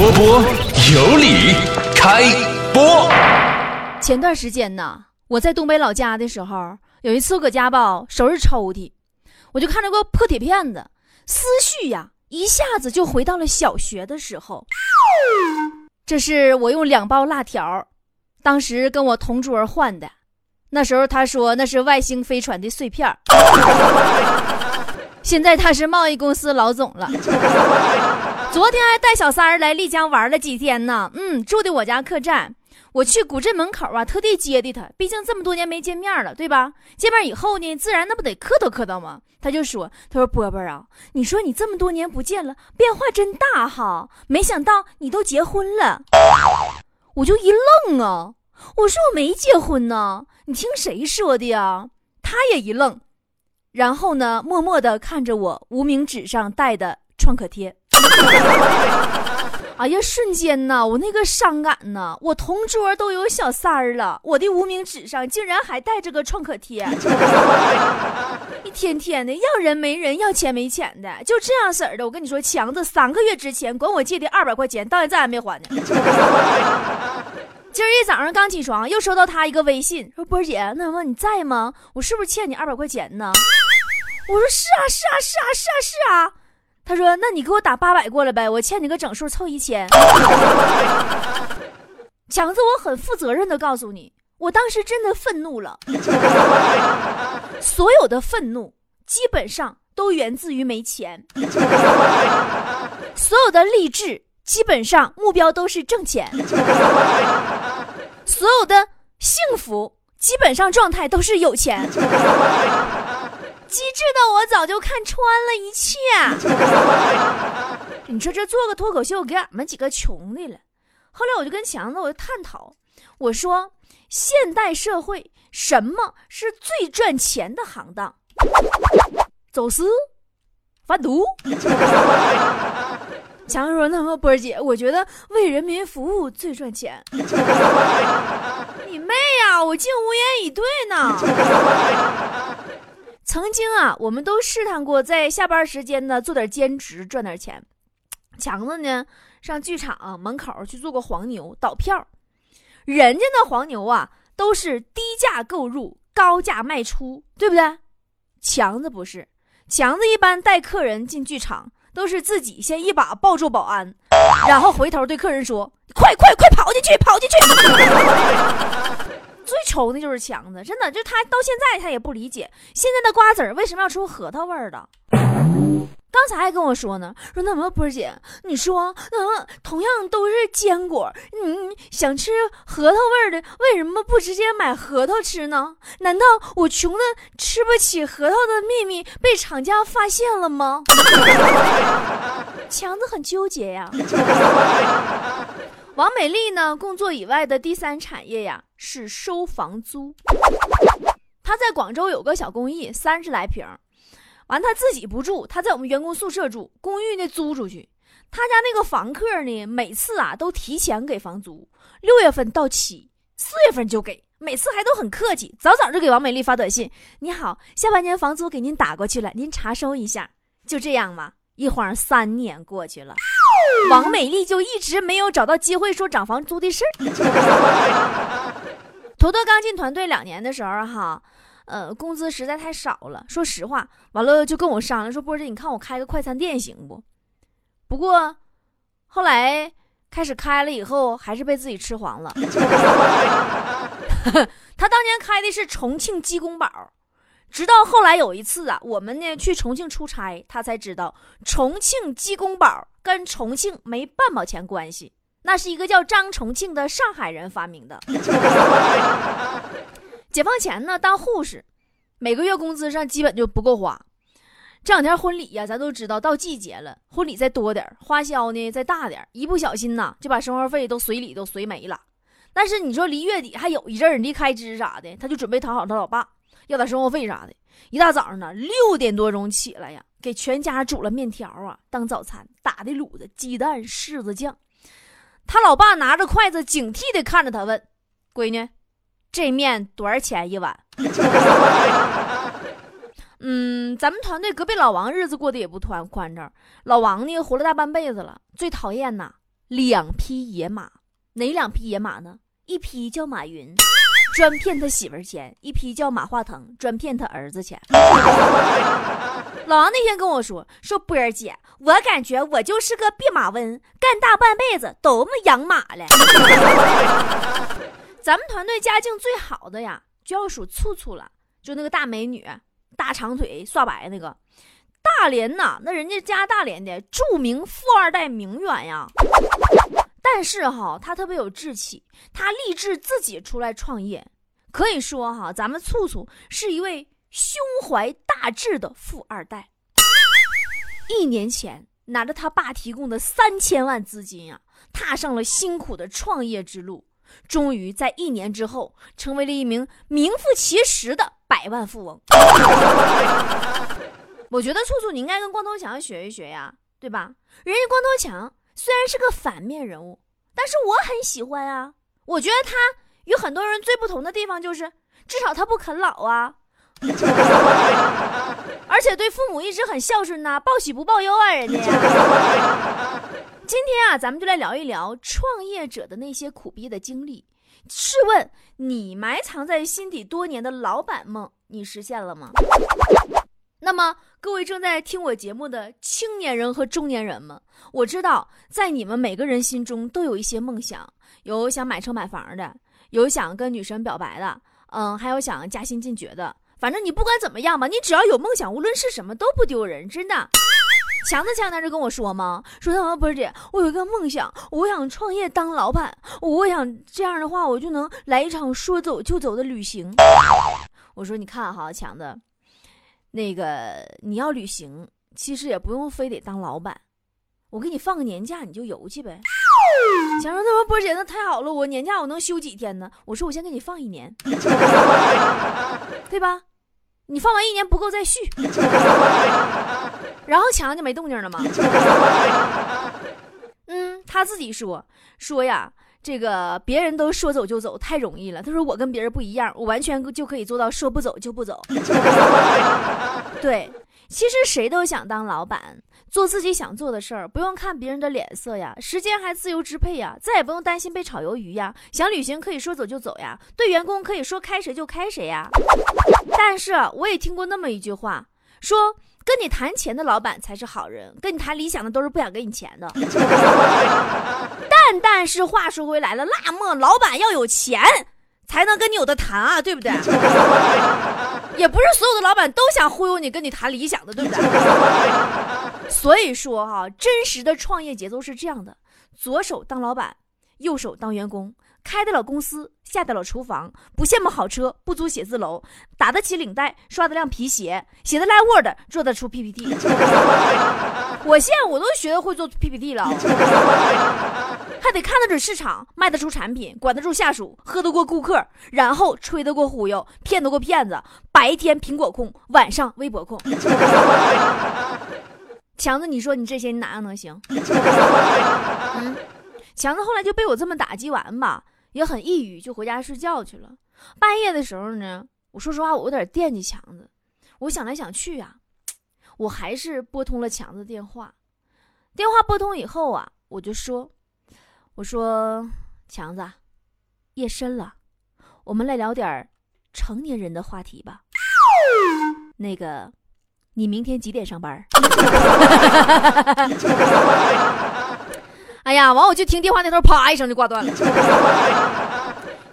波波有理，开播。前段时间呢，我在东北老家的时候，有一次我搁家吧收拾抽屉，我就看着个破铁片子，思绪呀一下子就回到了小学的时候。这是我用两包辣条，当时跟我同桌换的，那时候他说那是外星飞船的碎片 现在他是贸易公司老总了。昨天还带小三儿来丽江玩了几天呢，嗯，住的我家客栈。我去古镇门口啊，特地接的他，毕竟这么多年没见面了，对吧？见面以后呢，自然那不得客套客套吗？他就说：“他说波波啊，你说你这么多年不见了，变化真大哈，没想到你都结婚了。”我就一愣啊，我说我没结婚呢，你听谁说的呀？他也一愣，然后呢，默默的看着我无名指上戴的创可贴。哎呀，瞬间呐，我那个伤感呐！我同桌都有小三儿了，我的无名指上竟然还带着个创可贴，一天天的要人没人，要钱没钱的，就这样式儿的。我跟你说，强子三个月之前管我借的二百块钱，到现在还没还呢。今儿一早上刚起床，又收到他一个微信，说波姐，那问你在吗？我是不是欠你二百块钱呢？我说是啊，是啊，是啊，是啊，是啊。他说：“那你给我打八百过来呗，我欠你个整数，凑一千。” 强子，我很负责任的告诉你，我当时真的愤怒了。所有的愤怒基本上都源自于没钱，所有的励志基本上目标都是挣钱，所有的幸福基本上状态都是有钱。机智的我早就看穿了一切。你说这做个脱口秀给俺们几个穷的了。后来我就跟强子我就探讨，我说现代社会什么是最赚钱的行当？走私、贩毒。强子说：“那么波儿姐，我觉得为人民服务最赚钱。”你妹呀！我竟无言以对呢。曾经啊，我们都试探过在下班时间呢做点兼职赚点钱。强子呢上剧场门口去做过黄牛倒票，人家那黄牛啊都是低价购入高价卖出，对不对？强子不是，强子一般带客人进剧场都是自己先一把抱住保安，然后回头对客人说：“快快快跑进去，跑进去！” 最愁的就是强子，真的，就他到现在他也不理解现在的瓜子为什么要出核桃味儿的。刚才还跟我说呢，说那么波姐，你说那么同样都是坚果，你想吃核桃味儿的，为什么不直接买核桃吃呢？难道我穷的吃不起核桃的秘密被厂家发现了吗？强子很纠结呀。王美丽呢？工作以外的第三产业呀是收房租。她在广州有个小公寓，三十来平，完她自己不住，她在我们员工宿舍住，公寓呢租出去。她家那个房客呢，每次啊都提前给房租，六月份到期，四月份就给，每次还都很客气，早早就给王美丽发短信：“你好，下半年房租给您打过去了，您查收一下。”就这样嘛，一晃三年过去了。王美丽就一直没有找到机会说涨房租的事儿。坨坨刚进团队两年的时候，哈，呃，工资实在太少了。说实话，完了就跟我商量说：“波姐，你看我开个快餐店行不？”不过后来开始开了以后，还是被自己吃黄了。他当年开的是重庆鸡公煲。直到后来有一次啊，我们呢去重庆出差，他才知道重庆鸡公煲跟重庆没半毛钱关系，那是一个叫张重庆的上海人发明的。解放前呢，当护士，每个月工资上基本就不够花。这两天婚礼呀，咱都知道到季节了，婚礼再多点花销呢再大点一不小心呐，就把生活费都随礼都随没了。但是你说离月底还有一阵儿，离开支啥的，他就准备讨好他老爸。要点生活费啥的，一大早上呢，六点多钟起来呀，给全家煮了面条啊当早餐，打的卤子、鸡蛋、柿子酱。他老爸拿着筷子，警惕的看着他问：“闺女，这面多少钱一碗？” 嗯，咱们团队隔壁老王日子过得也不宽宽敞。老王呢，活了大半辈子了，最讨厌呐两匹野马，哪两匹野马呢？一匹叫马云，专骗他媳妇儿钱；一批叫马化腾，专骗他儿子钱。老王那天跟我说：“说波儿姐，我感觉我就是个弼马温，干大半辈子都么养马了。” 咱们团队家境最好的呀，就要数醋醋了，就那个大美女，大长腿，刷白那个。大连呐，那人家家大连的著名富二代名媛呀。但是哈，他特别有志气，他立志自己出来创业。可以说哈，咱们醋醋是一位胸怀大志的富二代。一年前，拿着他爸提供的三千万资金啊，踏上了辛苦的创业之路，终于在一年之后，成为了一名名副其实的百万富翁。我觉得醋醋你应该跟光头强学一学呀，对吧？人家光头强虽然是个反面人物，但是我很喜欢啊。我觉得他与很多人最不同的地方就是，至少他不啃老啊，而且对父母一直很孝顺呐，报喜不报忧啊，人家。今天啊，咱们就来聊一聊创业者的那些苦逼的经历。试问你埋藏在心底多年的老板梦，你实现了吗？那么，各位正在听我节目的青年人和中年人们，我知道在你们每个人心中都有一些梦想，有想买车买房的，有想跟女神表白的，嗯，还有想加薪进爵的。反正你不管怎么样吧，你只要有梦想，无论是什么都不丢人，真的。强子前两天跟我说嘛，说他波姐，我有一个梦想，我想创业当老板，我想这样的话，我就能来一场说走就走的旅行。我说你看哈，强子。那个你要旅行，其实也不用非得当老板，我给你放个年假，你就游去呗。强说：“那说波姐，那太好了，我年假我能休几天呢？”我说：“我先给你放一年，对吧？你放完一年不够再续。”然后强就没动静了吗？嗯，他自己说说呀。这个别人都说走就走，太容易了。他说我跟别人不一样，我完全就可以做到说不走就不走。对，其实谁都想当老板，做自己想做的事儿，不用看别人的脸色呀，时间还自由支配呀，再也不用担心被炒鱿鱼呀。想旅行可以说走就走呀，对员工可以说开谁就开谁呀。但是我也听过那么一句话，说。跟你谈钱的老板才是好人，跟你谈理想的都是不想给你钱的。但但是话说回来了，那么老板要有钱才能跟你有的谈啊，对不对？也不是所有的老板都想忽悠你跟你谈理想的，对不对？所以说哈，真实的创业节奏是这样的：左手当老板，右手当员工。开得了公司，下得了厨房，不羡慕好车，不租写字楼，打得起领带，刷得亮皮鞋，写得来 Word，做得出 PPT。我现在我都学会做 PPT 了，还得看得准市场，卖得出产品，管得住下属，喝得过顾客，然后吹得过忽悠，骗得过骗子。白天苹果控，晚上微博控。强子，你说你这些你哪样能行？嗯。强子后来就被我这么打击完吧，也很抑郁，就回家睡觉去了。半夜的时候呢，我说实话，我有点惦记强子。我想来想去啊，我还是拨通了强子电话。电话拨通以后啊，我就说：“我说强子，夜深了，我们来聊点成年人的话题吧。那个，你明天几点上班？” 哎呀，完我就听电话那头啪一声就挂断了。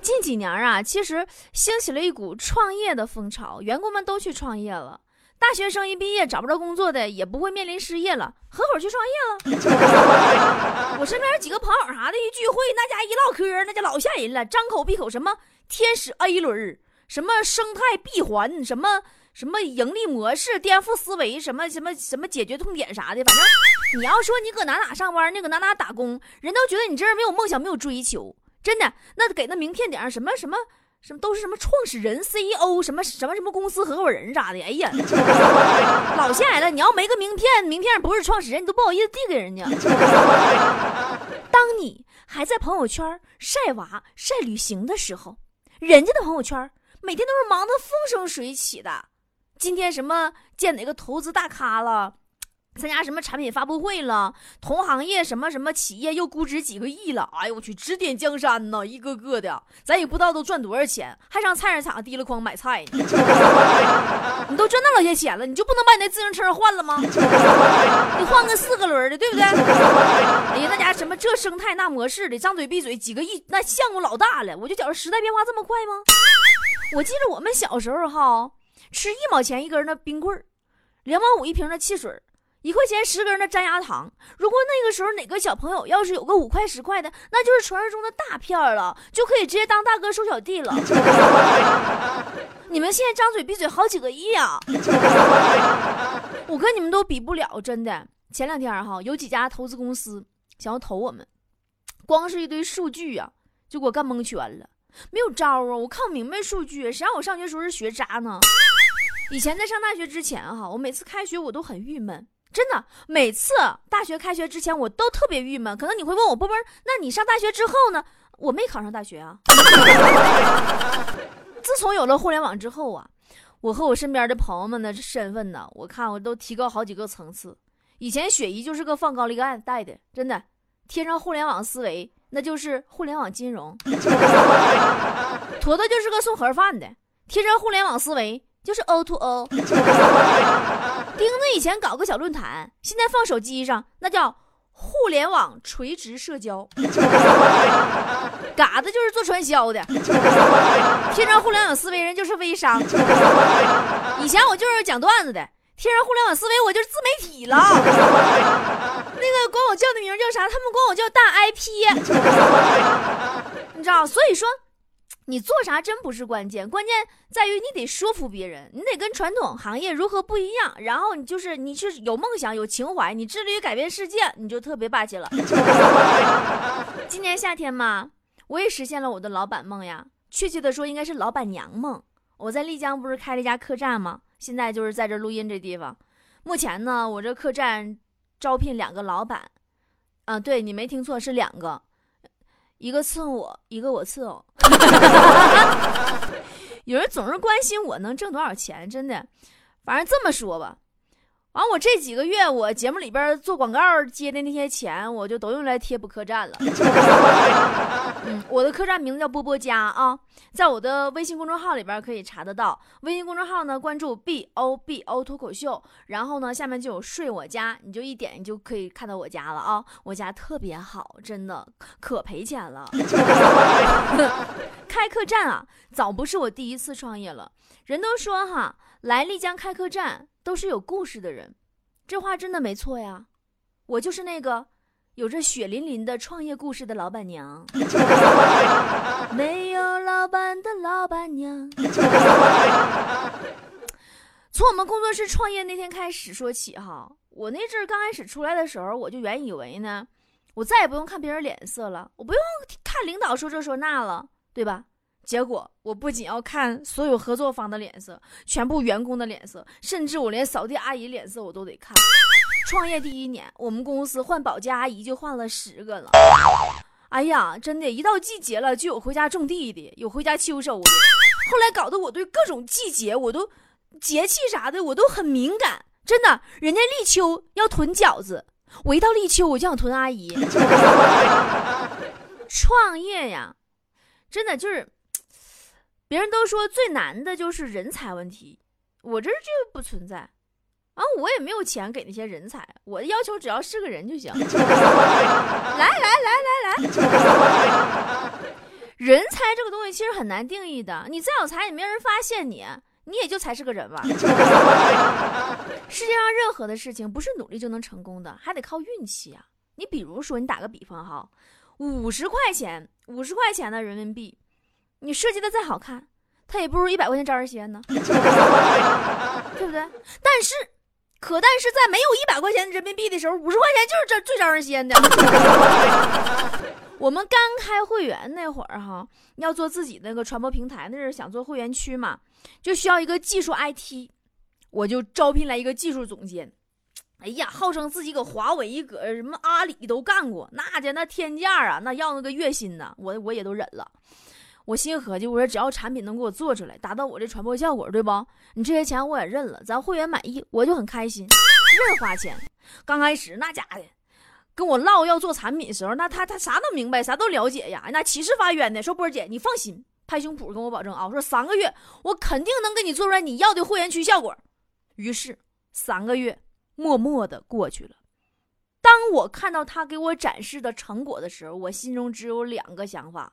近几年啊，其实兴起了一股创业的风潮，员工们都去创业了。大学生一毕业找不着工作的，也不会面临失业了，合伙去创业了。我身边几个朋友啥的，一聚会，那家一唠嗑，那家老吓人了，张口闭口什么天使 A 轮，什么生态闭环，什么。什么盈利模式、颠覆思维，什么什么 什么解决痛点啥的，反正你要说你搁哪哪上班，那搁哪哪打工，人都觉得你这人没有梦想、没有追求。真的，那给那名片顶上什么什么什么都是什么创始人、CEO，什么什么什么公司合伙人啥的。哎呀，老吓人了！你要没个名片，名片不是创始人，你都不好意思递给人家。当你还在朋友圈晒娃、晒旅行的时候，人家的朋友圈每天都是忙得风生水起的。今天什么见哪个投资大咖了，参加什么产品发布会了，同行业什么什么企业又估值几个亿了，哎呦我去，指点江山呐，一个个的，咱也不知道都赚多少钱，还上菜市场提了筐买菜呢。你都挣那老些钱了，你就不能把你那自行车换了吗？你换个四个轮的，对不对？哎呀，那家什么这生态那模式的，张嘴闭嘴几个亿，那项目老大了。我就觉得时代变化这么快吗？我记得我们小时候哈，吃一毛钱一根的冰棍儿，两毛五一瓶的汽水。一块钱十根的粘牙糖，如果那个时候哪个小朋友要是有个五块十块的，那就是传说中的大片了，就可以直接当大哥收小弟了。你们现在张嘴闭嘴好几个亿啊！我跟你们都比不了，真的。前两天哈，有几家投资公司想要投我们，光是一堆数据呀，就给我干蒙圈了。没有招啊，我看不明白数据，谁让我上学时候是学渣呢？以前在上大学之前哈，我每次开学我都很郁闷。真的，每次大学开学之前，我都特别郁闷。可能你会问我波波，那你上大学之后呢？我没考上大学啊。自从有了互联网之后啊，我和我身边的朋友们的身份呢，我看我都提高好几个层次。以前雪姨就是个放高利贷贷的，真的，贴上互联网思维，那就是互联网金融。坨坨就是个送盒饭的，贴上互联网思维。就是 O to O，钉子以前搞个小论坛，现在放手机上，那叫互联网垂直社交。嘎子就是做传销的，贴上互联网思维人就是微商。以前我就是讲段子的，贴上互联网思维我就是自媒体了。那个管我叫的名叫啥？他们管我叫大 IP，你知道？所以说。你做啥真不是关键，关键在于你得说服别人，你得跟传统行业如何不一样。然后你就是你是有梦想、有情怀，你致力于改变世界，你就特别霸气了。今年夏天嘛，我也实现了我的老板梦呀，确切的说应该是老板娘梦。我在丽江不是开了一家客栈吗？现在就是在这录音这地方。目前呢，我这客栈招聘两个老板，啊，对你没听错，是两个。一个伺候我，一个我伺候。有人总是关心我能挣多少钱，真的。反正这么说吧。完，我这几个月我节目里边做广告接的那些钱，我就都用来贴补客栈了。我的客栈名字叫波波家啊，在我的微信公众号里边可以查得到。微信公众号呢，关注 B O B O 脱口秀，然后呢下面就有睡我家，你就一点你就可以看到我家了啊。我家特别好，真的可赔钱了。开客栈啊，早不是我第一次创业了。人都说哈，来丽江开客栈。都是有故事的人，这话真的没错呀。我就是那个有着血淋淋的创业故事的老板娘。没有老板的老板娘。从我们工作室创业那天开始说起哈，我那阵儿刚开始出来的时候，我就原以为呢，我再也不用看别人脸色了，我不用看领导说这说那了，对吧？结果我不仅要看所有合作方的脸色，全部员工的脸色，甚至我连扫地阿姨脸色我都得看。创业第一年，我们公司换保洁阿姨就换了十个了。哎呀，真的，一到季节了，就有回家种地的，有回家秋收的。后来搞得我对各种季节，我都节气啥的，我都很敏感。真的，人家立秋要囤饺子，我一到立秋我就想囤阿姨。创业呀，真的就是。别人都说最难的就是人才问题，我这就不存在，啊，我也没有钱给那些人才，我的要求只要是个人就行。来来来来来，人才这个东西其实很难定义的，你再有才，也没人发现你，你也就才是个人吧。世界上任何的事情不是努力就能成功的，还得靠运气啊。你比如说，你打个比方哈，五十块钱，五十块钱的人民币。你设计的再好看，它也不如一百块钱招人稀呢，对不对？但是，可但是在没有一百块钱人民币的时候，五十块钱就是这最招人稀的。我们刚开会员那会儿哈，要做自己那个传播平台，那是想做会员区嘛，就需要一个技术 IT，我就招聘来一个技术总监。哎呀，号称自己搁华为、搁什么阿里都干过，那家那天价啊，那要那个月薪呢，我我也都忍了。我心合计，我说只要产品能给我做出来，达到我这传播效果，对不？你这些钱我也认了，咱会员满意，我就很开心，认花钱。刚开始那家的跟我唠要做产品的时候，那他他啥都明白，啥都了解呀，那起誓发愿的说波儿姐你放心，拍胸脯跟我保证啊，我说三个月我肯定能给你做出来你要的会员区效果。于是三个月默默的过去了。当我看到他给我展示的成果的时候，我心中只有两个想法：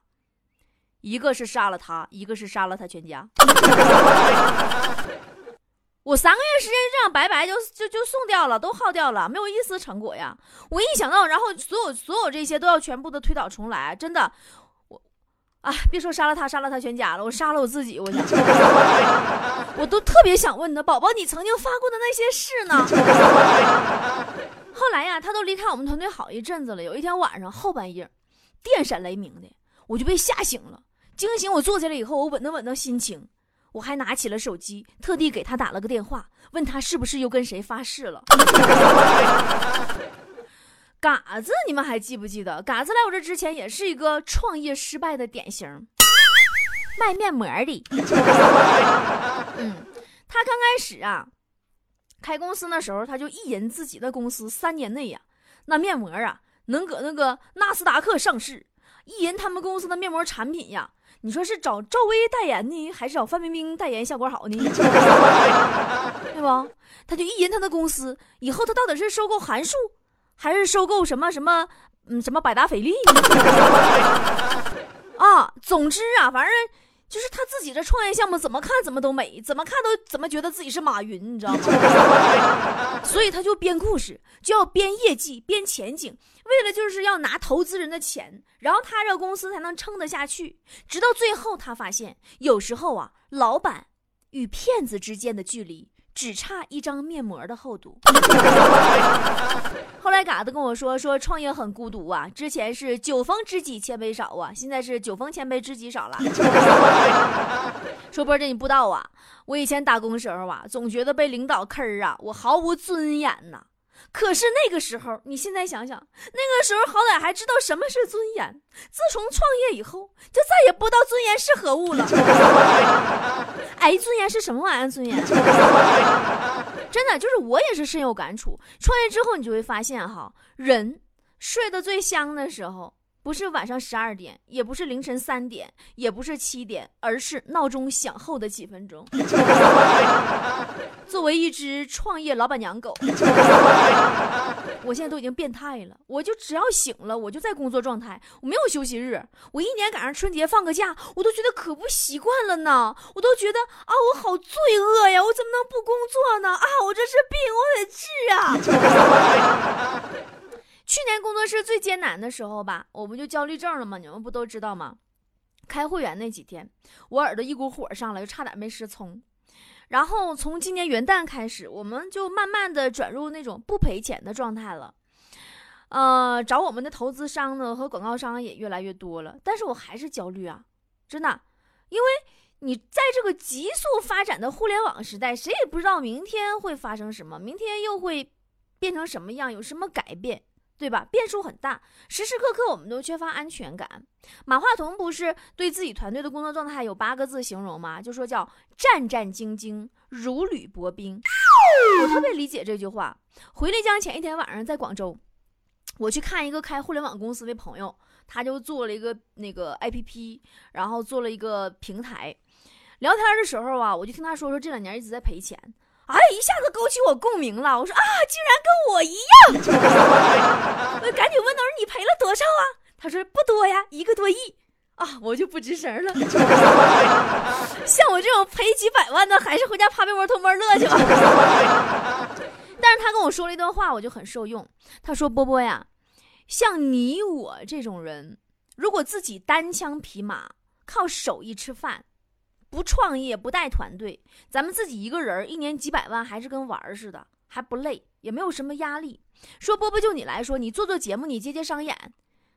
一个是杀了他，一个是杀了他全家。我三个月时间这样白白就就就送掉了，都耗掉了，没有一丝成果呀！我一想到，然后所有所有这些都要全部的推倒重来，真的，我啊，别说杀了他，杀了他全家了，我杀了我自己，我，我都特别想问他，宝宝，你曾经发过的那些誓呢？后来呀，他都离开我们团队好一阵子了。有一天晚上后半夜，电闪雷鸣的，我就被吓醒了。惊醒我坐起来以后，我稳当稳当心情，我还拿起了手机，特地给他打了个电话，问他是不是又跟谁发誓了。嘎子，你们还记不记得？嘎子来我这之前也是一个创业失败的典型，卖面膜的。嗯，他刚开始啊。开公司那时候，他就意淫自己的公司三年内呀，那面膜啊能搁那个纳斯达克上市。意淫他们公司的面膜产品呀，你说是找赵薇代言呢，还是找范冰冰代言效果好呢？对吧？他就意淫他的公司，以后他到底是收购韩束，还是收购什么什么嗯什么百达翡丽？啊，总之啊，反正。就是他自己的创业项目，怎么看怎么都美，怎么看都怎么觉得自己是马云，你知道吗？所以他就编故事，就要编业绩、编前景，为了就是要拿投资人的钱，然后他这公司才能撑得下去。直到最后，他发现有时候啊，老板与骗子之间的距离。只差一张面膜的厚度。后来嘎子跟我说，说创业很孤独啊，之前是酒逢知己千杯少啊，现在是酒逢千杯知己少了。说波姐你不知道啊，我以前打工时候啊，总觉得被领导坑啊，我毫无尊严呐。可是那个时候，你现在想想，那个时候好歹还知道什么是尊严。自从创业以后，就再也不知道尊严是何物了。哎，尊严是什么玩意儿？尊严，真的就是我也是深有感触。创业之后，你就会发现哈，人睡得最香的时候。不是晚上十二点，也不是凌晨三点，也不是七点，而是闹钟响后的几分钟。作为一只创业老板娘狗，我现在都已经变态了。我就只要醒了，我就在工作状态，我没有休息日。我一年赶上春节放个假，我都觉得可不习惯了呢。我都觉得啊，我好罪恶呀！我怎么能不工作呢？啊，我这是病，我得治啊！去年工作室最艰难的时候吧，我不就焦虑症了吗？你们不都知道吗？开会员那几天，我耳朵一股火上来，就差点没失聪。然后从今年元旦开始，我们就慢慢的转入那种不赔钱的状态了。呃，找我们的投资商呢和广告商也越来越多了，但是我还是焦虑啊，真的，因为你在这个急速发展的互联网时代，谁也不知道明天会发生什么，明天又会变成什么样，有什么改变。对吧？变数很大，时时刻刻我们都缺乏安全感。马化腾不是对自己团队的工作状态有八个字形容吗？就说叫战战兢兢，如履薄冰。我特别理解这句话。回丽江前一天晚上在广州，我去看一个开互联网公司的朋友，他就做了一个那个 APP，然后做了一个平台。聊天的时候啊，我就听他说说这两年一直在赔钱。哎，一下子勾起我共鸣了。我说啊，竟然跟我一样！我赶紧问他说：“你赔了多少啊？”他说：“不多呀，一个多亿。”啊，我就不吱声了。像我这种赔几百万的，还是回家趴被窝偷摸乐去吧。但是他跟我说了一段话，我就很受用。他说：“波波呀，像你我这种人，如果自己单枪匹马，靠手艺吃饭。”不创业不带团队，咱们自己一个人一年几百万还是跟玩似的，还不累，也没有什么压力。说波波就你来说，你做做节目，你接接商演，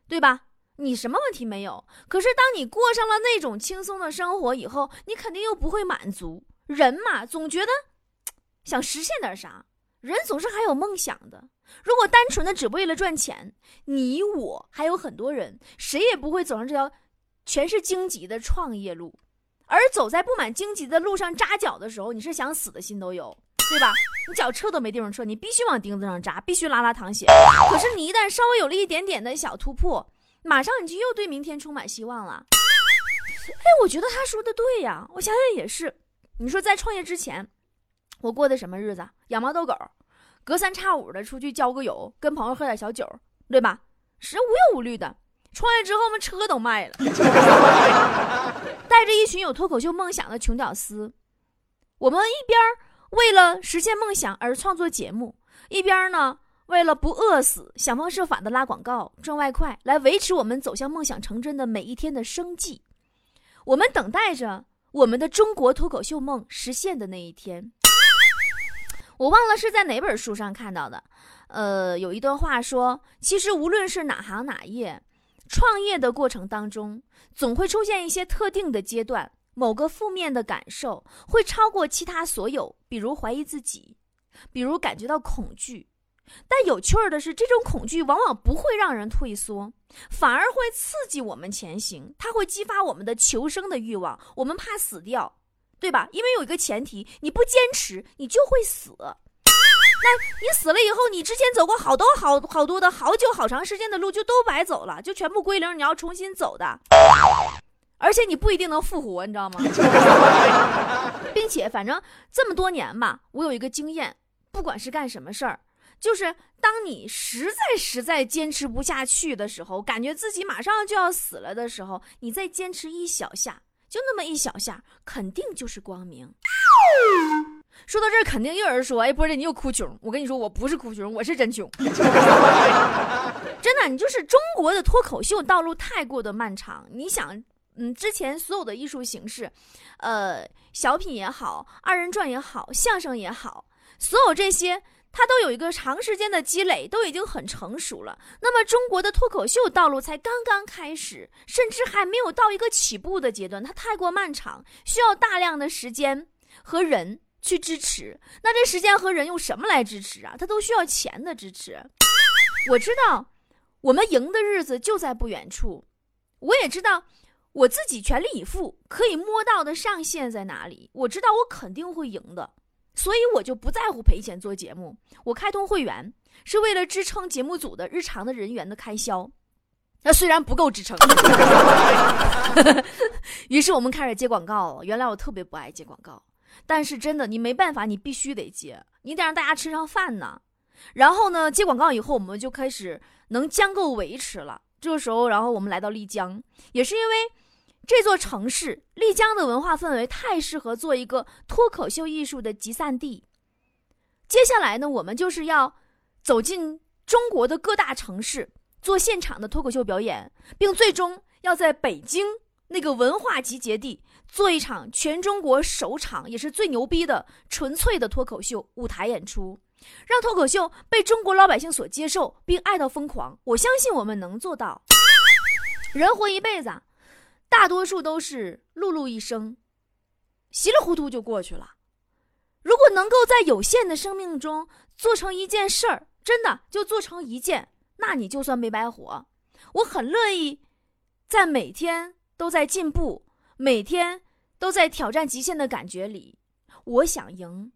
对吧？你什么问题没有？可是当你过上了那种轻松的生活以后，你肯定又不会满足。人嘛，总觉得想实现点啥，人总是还有梦想的。如果单纯的只为了赚钱，你我还有很多人，谁也不会走上这条全是荆棘的创业路。而走在布满荆棘的路上扎脚的时候，你是想死的心都有。对吧？你脚撤都没地方撤，你必须往钉子上扎，必须拉拉淌血。可是你一旦稍微有了一点点的小突破，马上你就又对明天充满希望了。哎，我觉得他说的对呀，我想想也是。你说在创业之前，我过的什么日子？养猫逗狗，隔三差五的出去交个友，跟朋友喝点小酒，对吧？是无忧无虑的。创业之后，我们车都卖了，带着一群有脱口秀梦想的穷屌丝，我们一边为了实现梦想而创作节目，一边呢为了不饿死，想方设法的拉广告赚外快，来维持我们走向梦想成真的每一天的生计。我们等待着我们的中国脱口秀梦实现的那一天。我忘了是在哪本书上看到的，呃，有一段话说，其实无论是哪行哪业，创业的过程当中，总会出现一些特定的阶段，某个负面的感受会超过其他所有，比如怀疑自己，比如感觉到恐惧。但有趣儿的是，这种恐惧往往不会让人退缩，反而会刺激我们前行。它会激发我们的求生的欲望。我们怕死掉，对吧？因为有一个前提，你不坚持，你就会死。那你死了以后，你之前走过好多好好多的好久好长时间的路，就都白走了，就全部归零。你要重新走的，而且你不一定能复活，你知道吗？并且，反正这么多年吧，我有一个经验，不管是干什么事儿。就是当你实在实在坚持不下去的时候，感觉自己马上就要死了的时候，你再坚持一小下，就那么一小下，肯定就是光明。说到这儿，肯定又有人说：“哎，波姐，你又哭穷。”我跟你说，我不是哭穷，我是真穷。真的，你就是中国的脱口秀道路太过的漫长。你想，嗯，之前所有的艺术形式，呃，小品也好，二人转也好，相声也好，所有这些。它都有一个长时间的积累，都已经很成熟了。那么中国的脱口秀道路才刚刚开始，甚至还没有到一个起步的阶段，它太过漫长，需要大量的时间和人去支持。那这时间和人用什么来支持啊？它都需要钱的支持。我知道，我们赢的日子就在不远处。我也知道，我自己全力以赴可以摸到的上限在哪里。我知道我肯定会赢的。所以我就不在乎赔钱做节目。我开通会员是为了支撑节目组的日常的人员的开销，那虽然不够支撑。于是我们开始接广告了。原来我特别不爱接广告，但是真的你没办法，你必须得接，你得让大家吃上饭呢。然后呢，接广告以后，我们就开始能将够维持了。这个时候，然后我们来到丽江，也是因为。这座城市丽江的文化氛围太适合做一个脱口秀艺术的集散地。接下来呢，我们就是要走进中国的各大城市做现场的脱口秀表演，并最终要在北京那个文化集结地做一场全中国首场也是最牛逼的纯粹的脱口秀舞台演出，让脱口秀被中国老百姓所接受并爱到疯狂。我相信我们能做到。人活一辈子。大多数都是碌碌一生，稀里糊涂就过去了。如果能够在有限的生命中做成一件事儿，真的就做成一件，那你就算没白活。我很乐意在每天都在进步、每天都在挑战极限的感觉里，我想赢。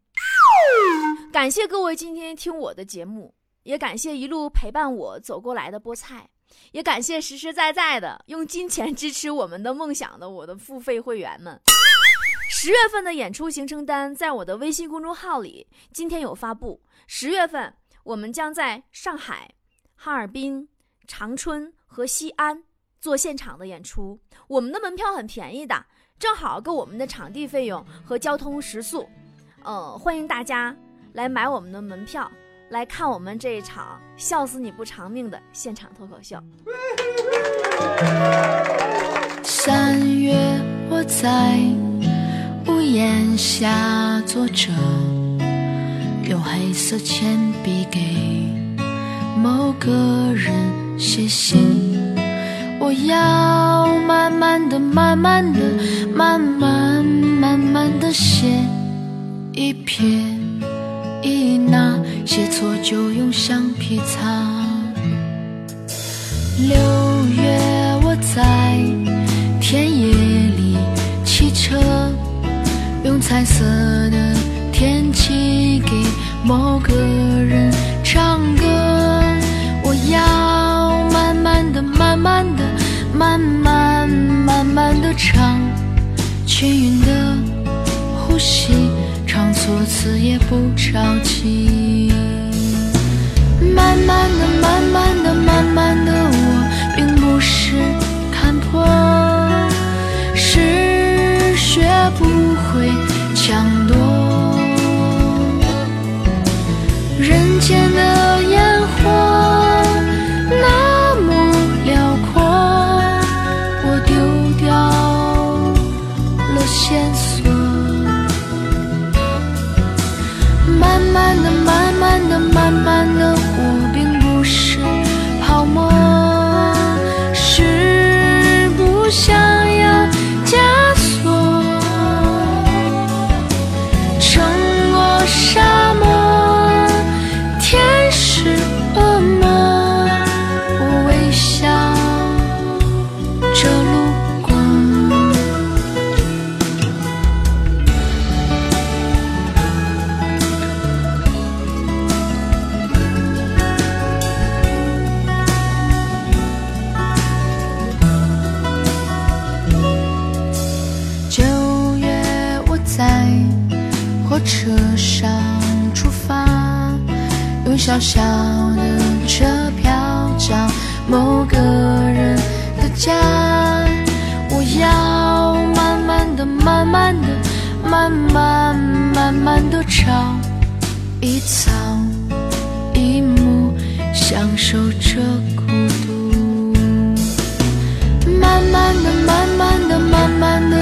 感谢各位今天听我的节目，也感谢一路陪伴我走过来的菠菜。也感谢实实在在的用金钱支持我们的梦想的我的付费会员们。十月份的演出行程单在我的微信公众号里，今天有发布。十月份我们将在上海、哈尔滨、长春和西安做现场的演出。我们的门票很便宜的，正好够我们的场地费用和交通食宿。呃，欢迎大家来买我们的门票。来看我们这一场笑死你不偿命的现场脱口秀。三月，我在屋檐下坐着，用黑色铅笔给某个人写信。我要慢慢的、慢慢的、慢慢、慢慢的写一篇。一捺写错就用橡皮擦。六月我在田野里骑车，用彩色的天气给某个人慢的唱均匀的呼吸唱错词也不着急。慢慢的慢慢的慢慢的慢慢慢慢的长一草一木享受着孤独。慢慢的慢慢的慢慢的